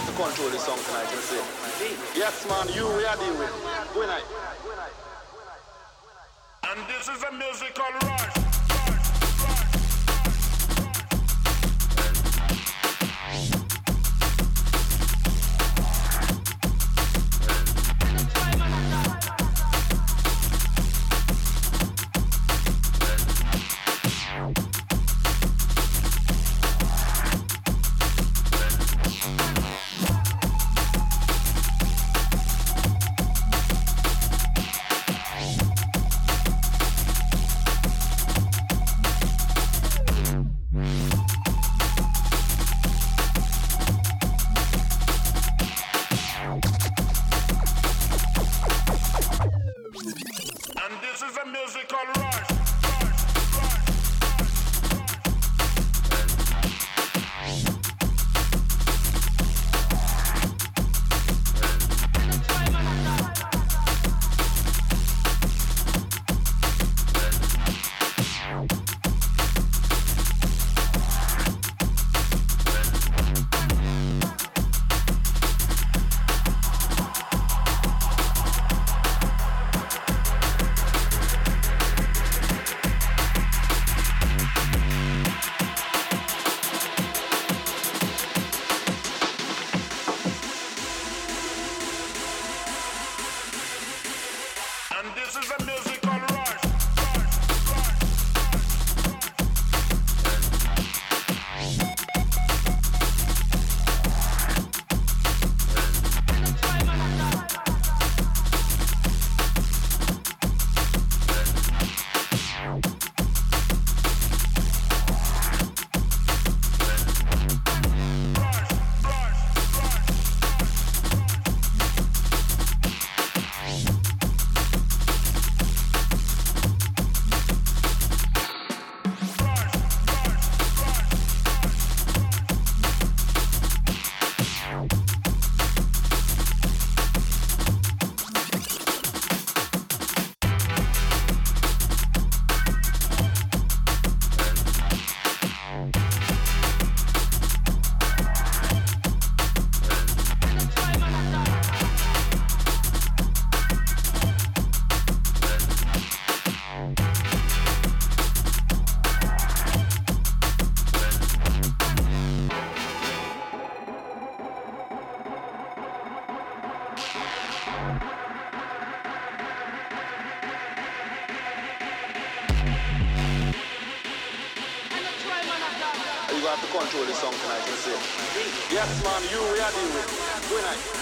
Have to control the song tonight, you see. Yes, man, you we are dealing with. Good night. is a musical rush. song tonight yes man, you we are dealing with. Good night.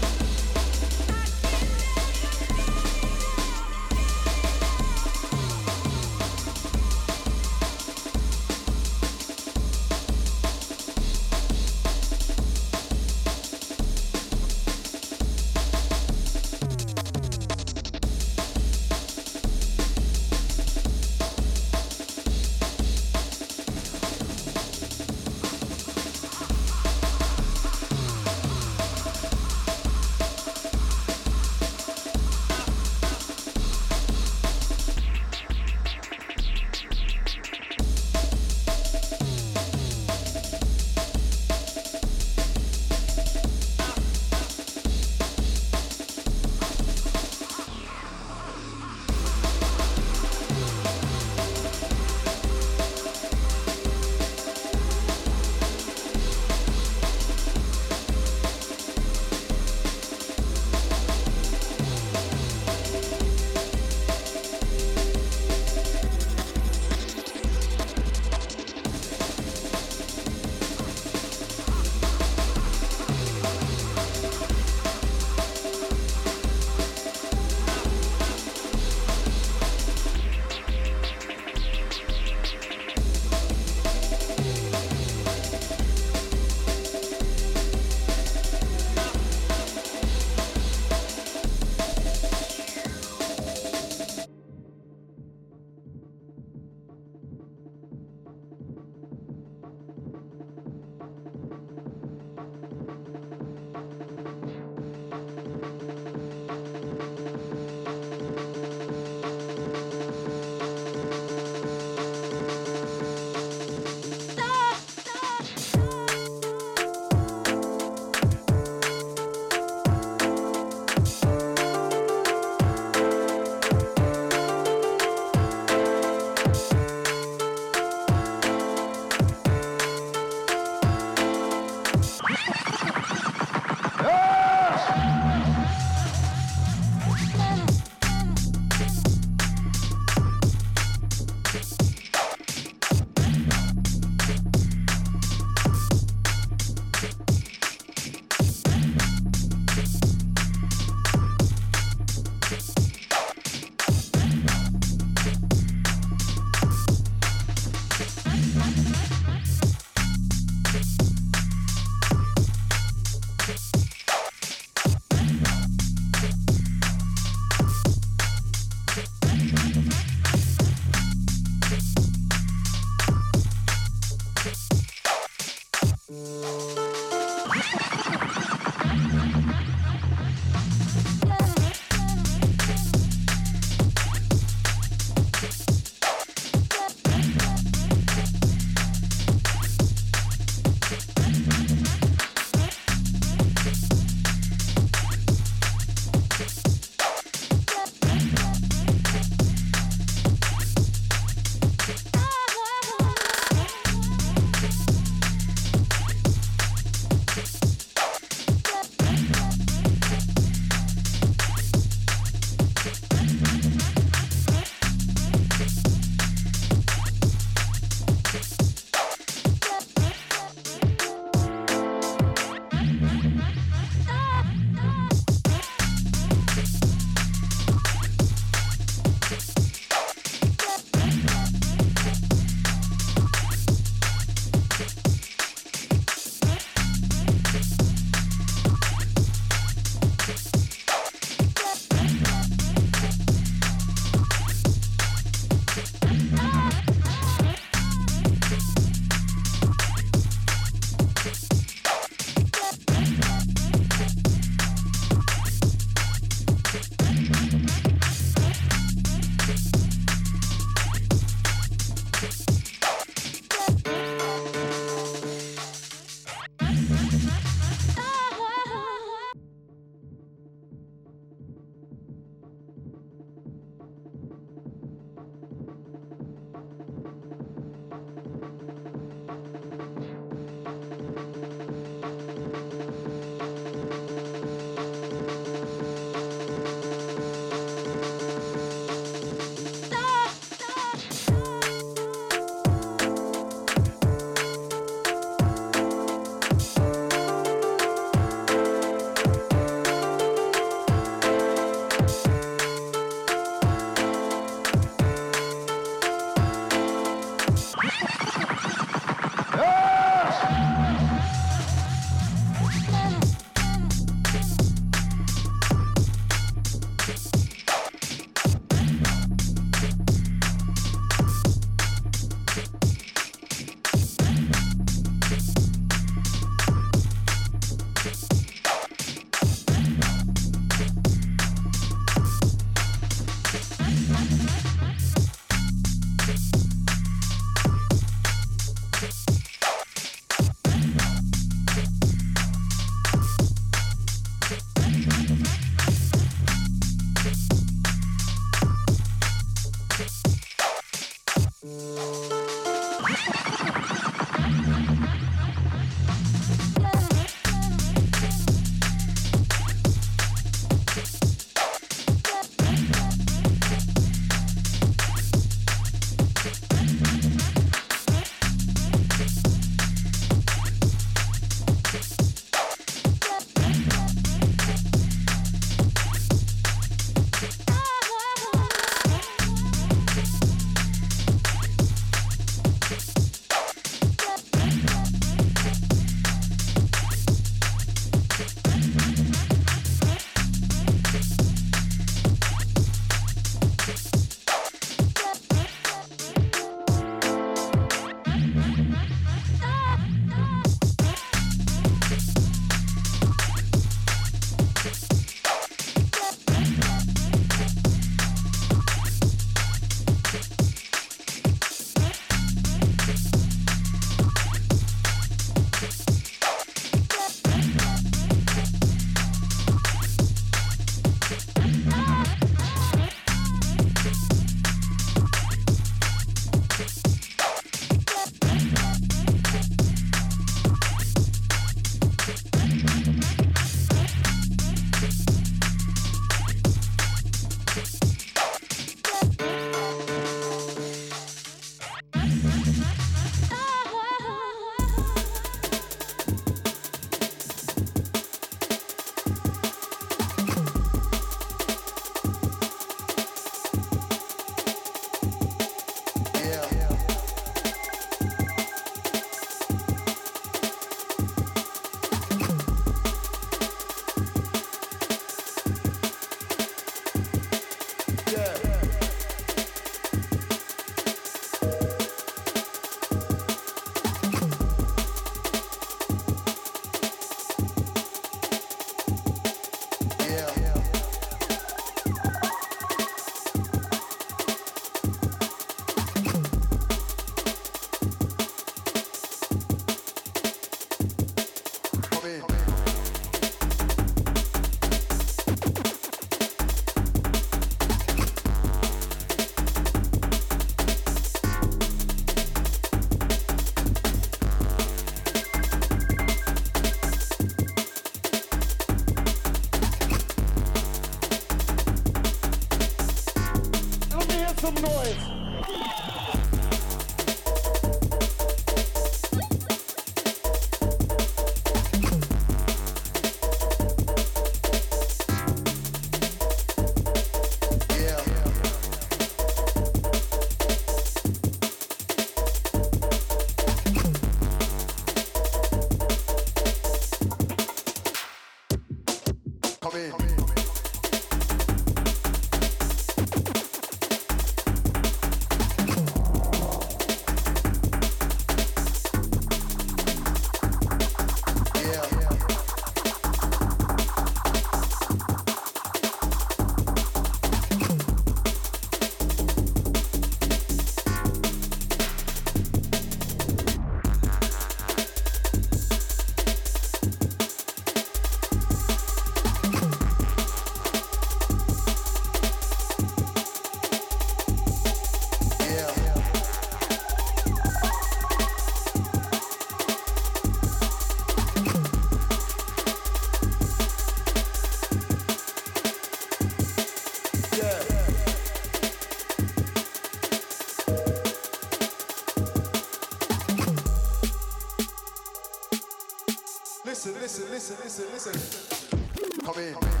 Listen, listen, listen, listen, listen. Come in.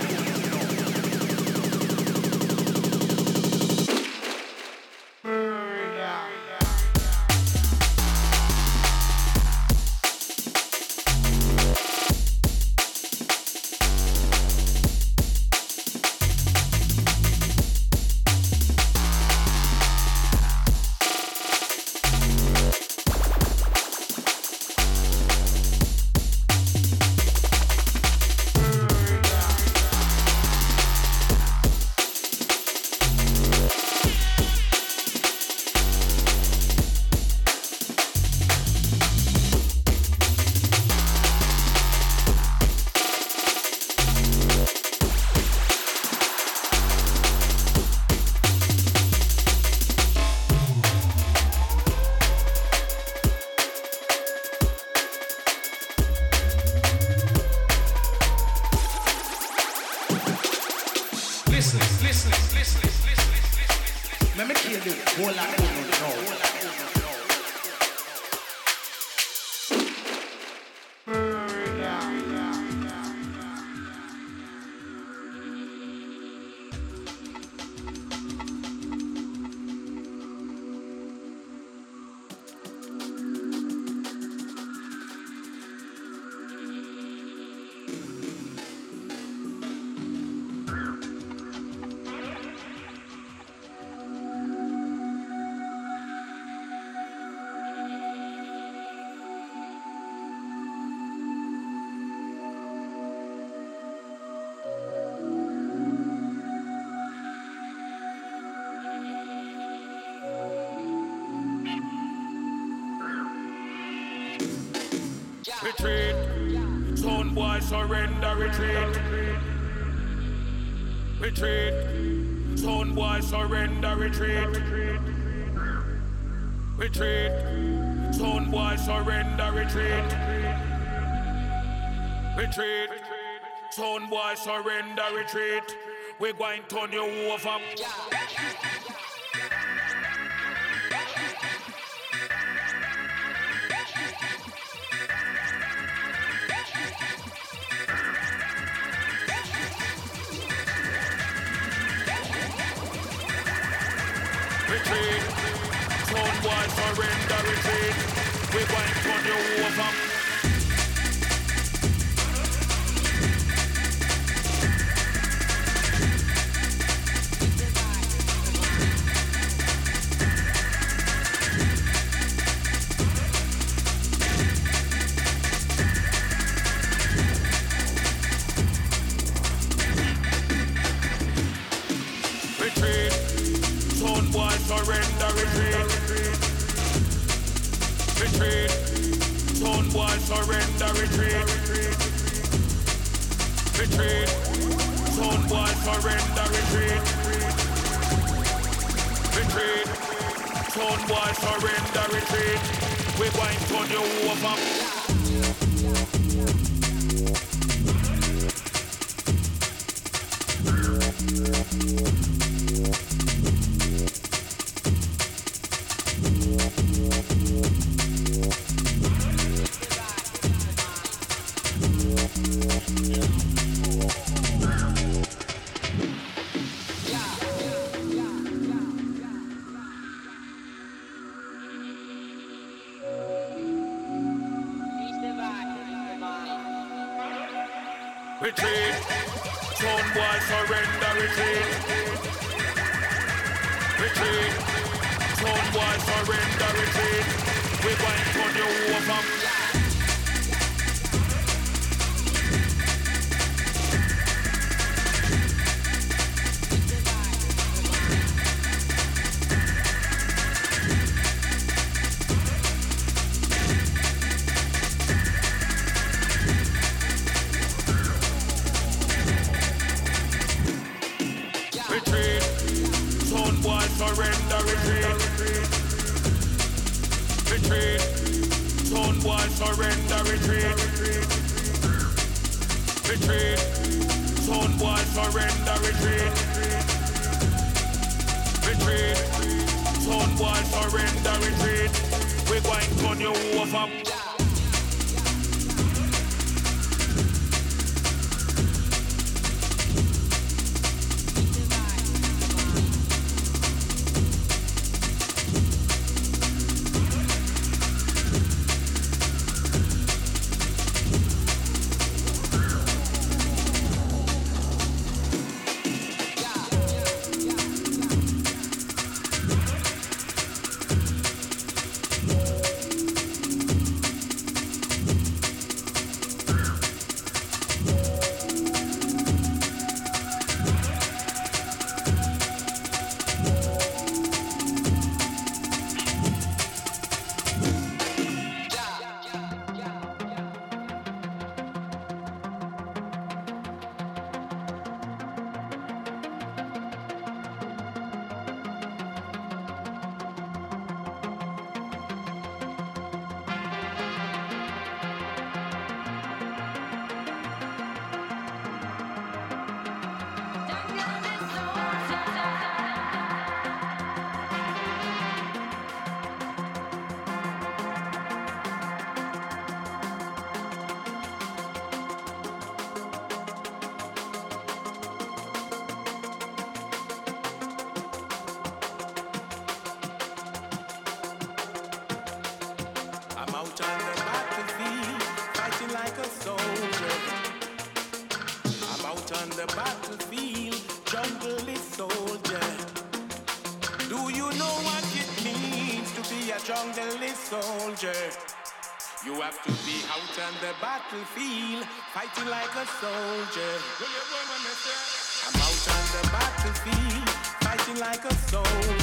Surrender, retreat. Retreat. Stone boy, surrender, retreat. Retreat. Stone boy, surrender, retreat. Retreat. Stone boy, surrender, retreat. We're going to turn you over. retreat. soldier. You have to be out on the battlefield, fighting like a soldier. I'm out on the battlefield, fighting like a soldier.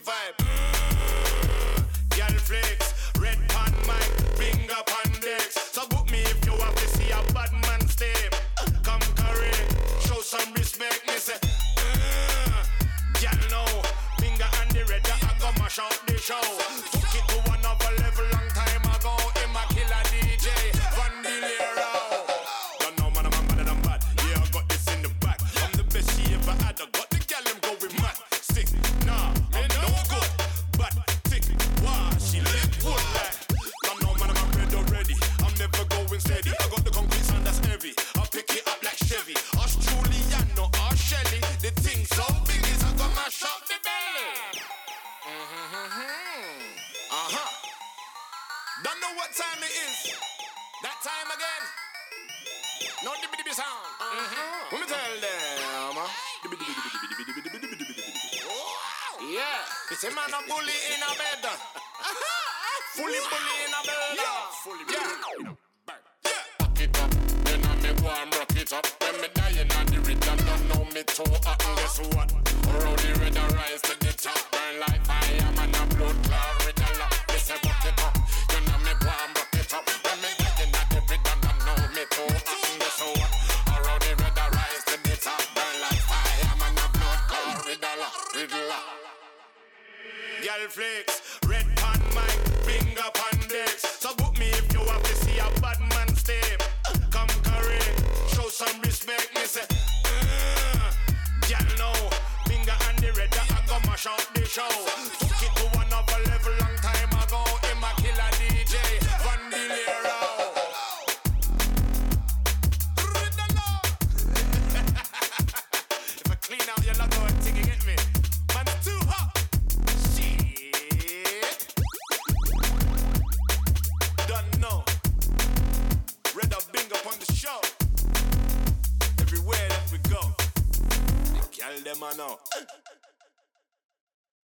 Vibe.